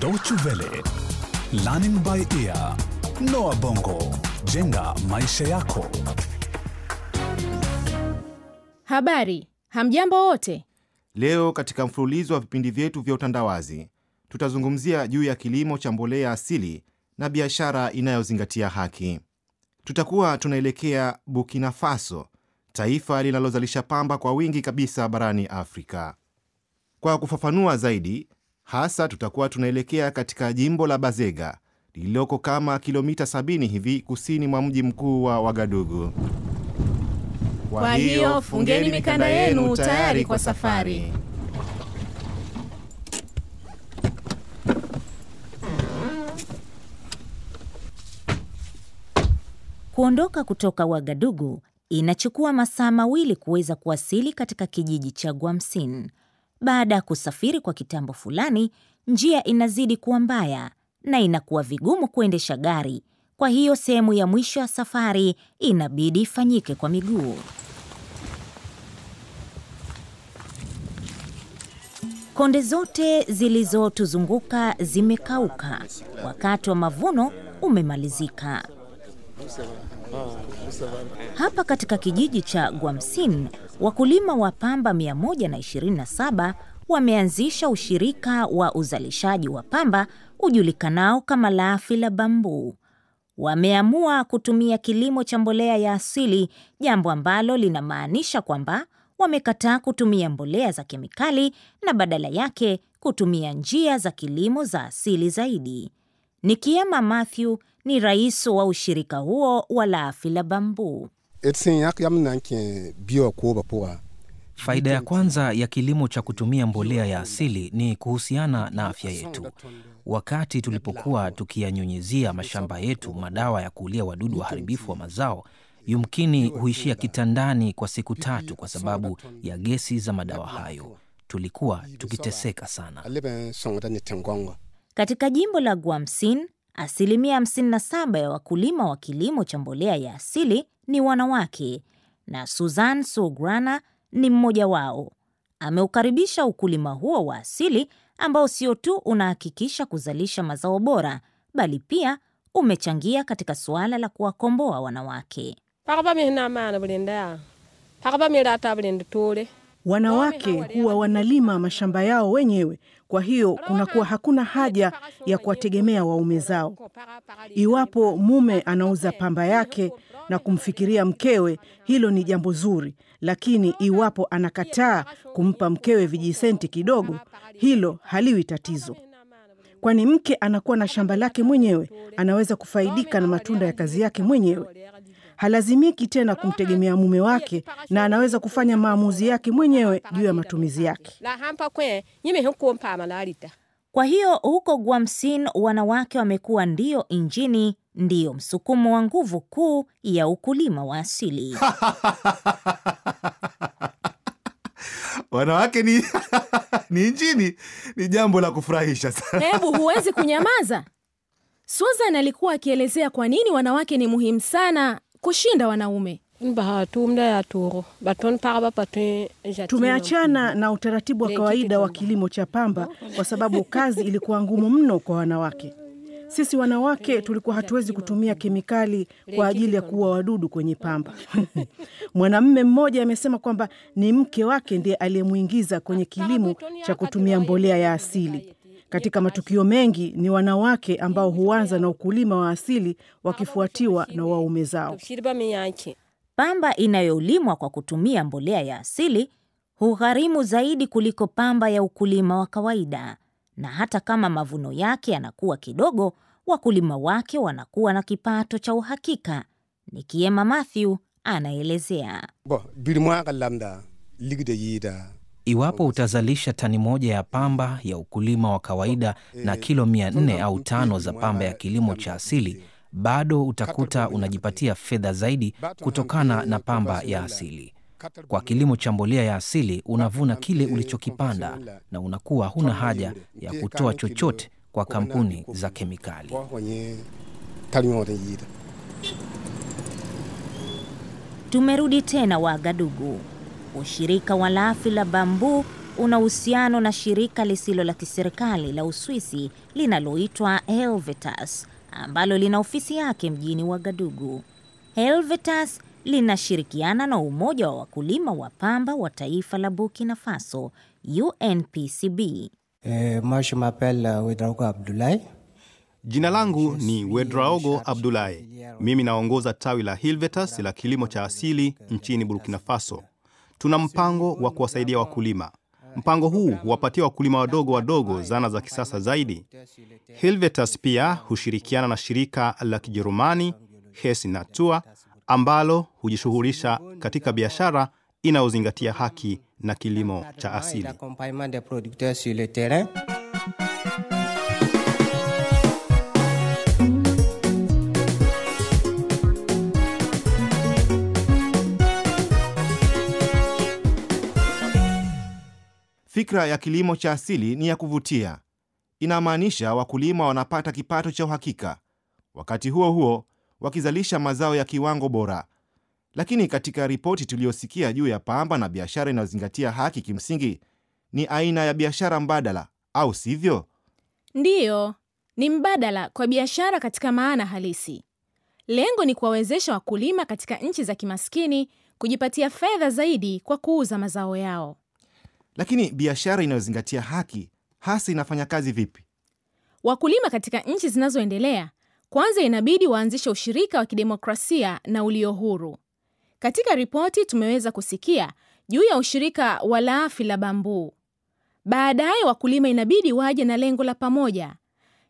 Deutsche Welle, Learning by Ear, Noah Bongo, jenga maisha yako. Habari, hamjambo wote. Leo katika mfululizo wa vipindi vyetu vya utandawazi tutazungumzia juu ya kilimo cha mbolea asili na biashara inayozingatia haki. Tutakuwa tunaelekea Burkina Faso, taifa linalozalisha pamba kwa wingi kabisa barani Afrika. Kwa kufafanua zaidi, hasa tutakuwa tunaelekea katika jimbo la Bazega lililoko kama kilomita 70 hivi kusini mwa mji mkuu wa Wagadugu. Kwa hiyo fungeni mikanda yenu tayari kwa safari. Kuondoka kutoka Wagadugu inachukua masaa mawili kuweza kuwasili katika kijiji cha Guamsin. Baada ya kusafiri kwa kitambo fulani, njia inazidi kuwa mbaya na inakuwa vigumu kuendesha gari. Kwa hiyo sehemu ya mwisho ya safari inabidi ifanyike kwa miguu. Konde zote zilizotuzunguka zimekauka. Wakati wa mavuno umemalizika. Hapa katika kijiji cha Guamsin, wakulima wa pamba 127 wameanzisha ushirika wa uzalishaji wa pamba ujulikanao kama Laafi la Bambuu. Wameamua kutumia kilimo cha mbolea ya asili, jambo ambalo linamaanisha kwamba wamekataa kutumia mbolea za kemikali na badala yake kutumia njia za kilimo za asili zaidi. Nikiema Matthew ni rais wa ushirika huo wa Laafi la Bambu. Faida ya kwanza ya kilimo cha kutumia mbolea ya asili ni kuhusiana na afya yetu. Wakati tulipokuwa tukiyanyunyizia mashamba yetu madawa ya kuulia wadudu waharibifu wa mazao, yumkini huishia kitandani kwa siku tatu kwa sababu ya gesi za madawa hayo. Tulikuwa tukiteseka sana. Katika jimbo la Guamsin, asilimia 57 ya wakulima wa kilimo cha mbolea ya asili ni wanawake, na Suzan Sograna ni mmoja wao. Ameukaribisha ukulima huo wa asili ambao sio tu unahakikisha kuzalisha mazao bora, bali pia umechangia katika suala la kuwakomboa wanawake. Wanawake huwa wanalima mashamba yao wenyewe, kwa hiyo kunakuwa hakuna haja ya kuwategemea waume zao. Iwapo mume anauza pamba yake na kumfikiria mkewe, hilo ni jambo zuri, lakini iwapo anakataa kumpa mkewe vijisenti kidogo, hilo haliwi tatizo, kwani mke anakuwa na shamba lake mwenyewe, anaweza kufaidika na matunda ya kazi yake mwenyewe. Halazimiki tena kumtegemea mume wake na anaweza kufanya maamuzi yake mwenyewe juu ya matumizi yake. Kwa hiyo huko Guamsin wanawake wamekuwa ndiyo injini, ndiyo msukumo wa nguvu kuu ya ukulima wa asili. Wanawake ni, ni injini. Ni jambo la kufurahisha sana. Hebu huwezi kunyamaza. Susan alikuwa akielezea kwa nini wanawake ni muhimu sana kushinda wanaume. Tumeachana na utaratibu wa kawaida wa kilimo cha pamba kwa sababu kazi ilikuwa ngumu mno kwa wanawake. Sisi wanawake tulikuwa hatuwezi kutumia kemikali kwa ajili ya kuua wadudu kwenye pamba. Mwanamume mmoja amesema kwamba ni mke wake ndiye aliyemwingiza kwenye kilimo cha kutumia mbolea ya asili. Katika matukio mengi ni wanawake ambao huanza na ukulima wa asili wakifuatiwa na waume zao. Pamba inayolimwa kwa kutumia mbolea ya asili hugharimu zaidi kuliko pamba ya ukulima wa kawaida, na hata kama mavuno yake yanakuwa kidogo, wakulima wake wanakuwa na kipato cha uhakika. Nikiema Matthew anaelezea. Iwapo utazalisha tani moja ya pamba ya ukulima wa kawaida na kilo mia nne au tano za pamba ya kilimo cha asili, bado utakuta unajipatia fedha zaidi kutokana na pamba ya asili. Kwa kilimo cha mbolea ya asili, unavuna kile ulichokipanda na unakuwa huna haja ya kutoa chochote kwa kampuni za kemikali. Tumerudi tena Wagadugu. Ushirika wa Lafi la Bambu una uhusiano na shirika lisilo la kiserikali la Uswisi linaloitwa Helvetas ambalo lina ofisi yake mjini Wagadugu. Helvetas linashirikiana na Umoja wa Wakulima wa Pamba wa Taifa la Burkina Faso, UNPCB. Eh, moi je m'appelle Abdoulaye. Jina langu ni Wedraogo Abdulahi. Mimi naongoza tawi la Hilvetas la kilimo cha asili nchini Burkina Faso. Tuna mpango wa kuwasaidia wakulima. Mpango huu huwapatia wakulima wadogo wadogo zana za kisasa zaidi. Hilvetas pia hushirikiana na shirika la Kijerumani Hesi Natur ambalo hujishughulisha katika biashara inayozingatia haki na kilimo cha asili. Fikra ya kilimo cha asili ni ya kuvutia. Inamaanisha wakulima wanapata kipato cha uhakika, wakati huo huo wakizalisha mazao ya kiwango bora. Lakini katika ripoti tuliyosikia juu ya pamba na biashara inayozingatia haki, kimsingi ni aina ya biashara mbadala, au sivyo? Ndiyo, ni mbadala kwa biashara katika maana halisi. Lengo ni kuwawezesha wakulima katika nchi za kimaskini kujipatia fedha zaidi kwa kuuza mazao yao. Lakini biashara inayozingatia haki hasa inafanya kazi vipi? Wakulima katika nchi zinazoendelea kwanza inabidi waanzishe ushirika wa kidemokrasia na ulio huru. Katika ripoti tumeweza kusikia juu ya ushirika wa Laafi la Bambuu. Baadaye wakulima inabidi waje na lengo la pamoja.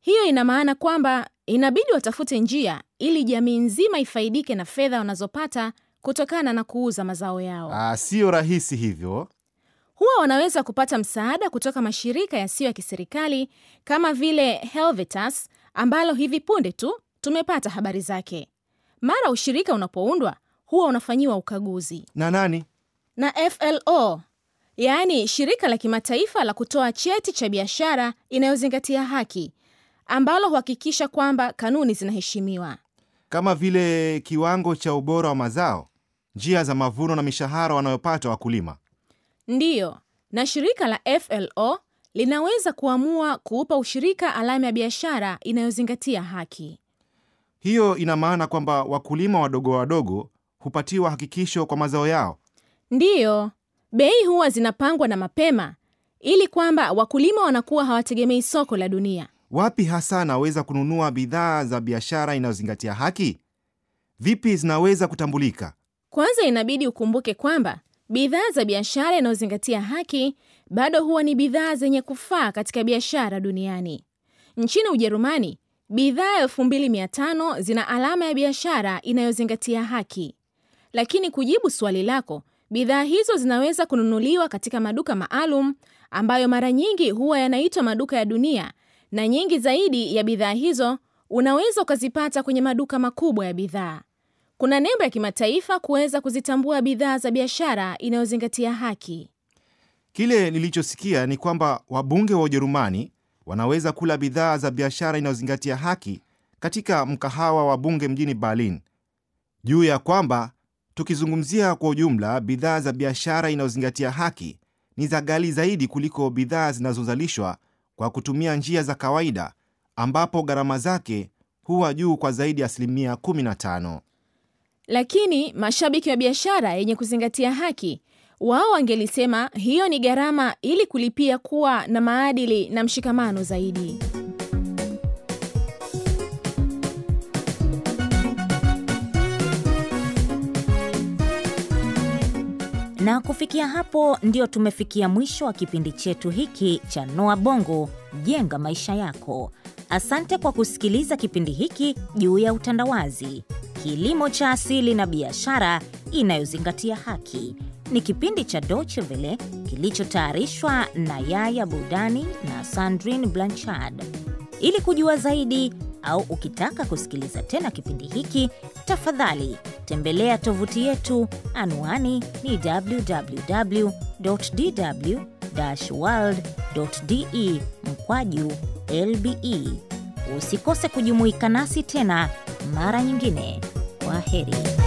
Hiyo ina maana kwamba inabidi watafute njia ili jamii nzima ifaidike na fedha wanazopata kutokana na kuuza mazao yao. Ah, siyo rahisi hivyo. Huwa wanaweza kupata msaada kutoka mashirika yasiyo ya kiserikali kama vile Helvetas ambalo hivi punde tu tumepata habari zake. Mara ushirika unapoundwa huwa unafanyiwa ukaguzi Na nani? na FLO, yaani shirika la kimataifa la kutoa cheti cha biashara inayozingatia haki, ambalo huhakikisha kwamba kanuni zinaheshimiwa. Kama vile kiwango cha ubora wa mazao, njia za mavuno na mishahara wanayopata wakulima. Ndiyo, na shirika la FLO linaweza kuamua kuupa ushirika alama ya biashara inayozingatia haki. Hiyo ina maana kwamba wakulima wadogo wadogo hupatiwa hakikisho kwa mazao yao. Ndiyo, bei huwa zinapangwa na mapema ili kwamba wakulima wanakuwa hawategemei soko la dunia. Wapi hasa naweza kununua bidhaa za biashara inayozingatia haki? Vipi zinaweza kutambulika? Kwanza inabidi ukumbuke kwamba bidhaa za biashara inayozingatia haki bado huwa ni bidhaa zenye kufaa katika biashara duniani. Nchini Ujerumani, bidhaa 2500 zina alama ya biashara inayozingatia haki. Lakini kujibu swali lako, bidhaa hizo zinaweza kununuliwa katika maduka maalum ambayo mara nyingi huwa yanaitwa maduka ya dunia, na nyingi zaidi ya bidhaa hizo unaweza ukazipata kwenye maduka makubwa ya bidhaa. Kuna nembo ya kimataifa kuweza kuzitambua bidhaa za biashara inayozingatia haki. Kile nilichosikia ni kwamba wabunge wa Ujerumani wanaweza kula bidhaa za biashara inayozingatia haki katika mkahawa wa bunge mjini Berlin, juu ya kwamba tukizungumzia kwa ujumla, bidhaa za biashara inayozingatia haki ni za ghali zaidi kuliko bidhaa zinazozalishwa kwa kutumia njia za kawaida, ambapo gharama zake huwa juu kwa zaidi ya asilimia 15. Lakini mashabiki wa biashara yenye kuzingatia haki wao wangelisema hiyo ni gharama ili kulipia kuwa na maadili na mshikamano zaidi. Na kufikia hapo ndio tumefikia mwisho wa kipindi chetu hiki cha Noa Bongo, jenga maisha yako. Asante kwa kusikiliza kipindi hiki juu ya utandawazi, kilimo cha asili na biashara inayozingatia haki. Ni kipindi cha Deutsche Welle kilichotayarishwa na Yaya Budani na Sandrine Blanchard. Ili kujua zaidi au ukitaka kusikiliza tena kipindi hiki, tafadhali tembelea tovuti yetu. Anwani ni www.dw-world.de mkwaju lbe. Usikose kujumuika nasi tena mara nyingine. Kwa heri.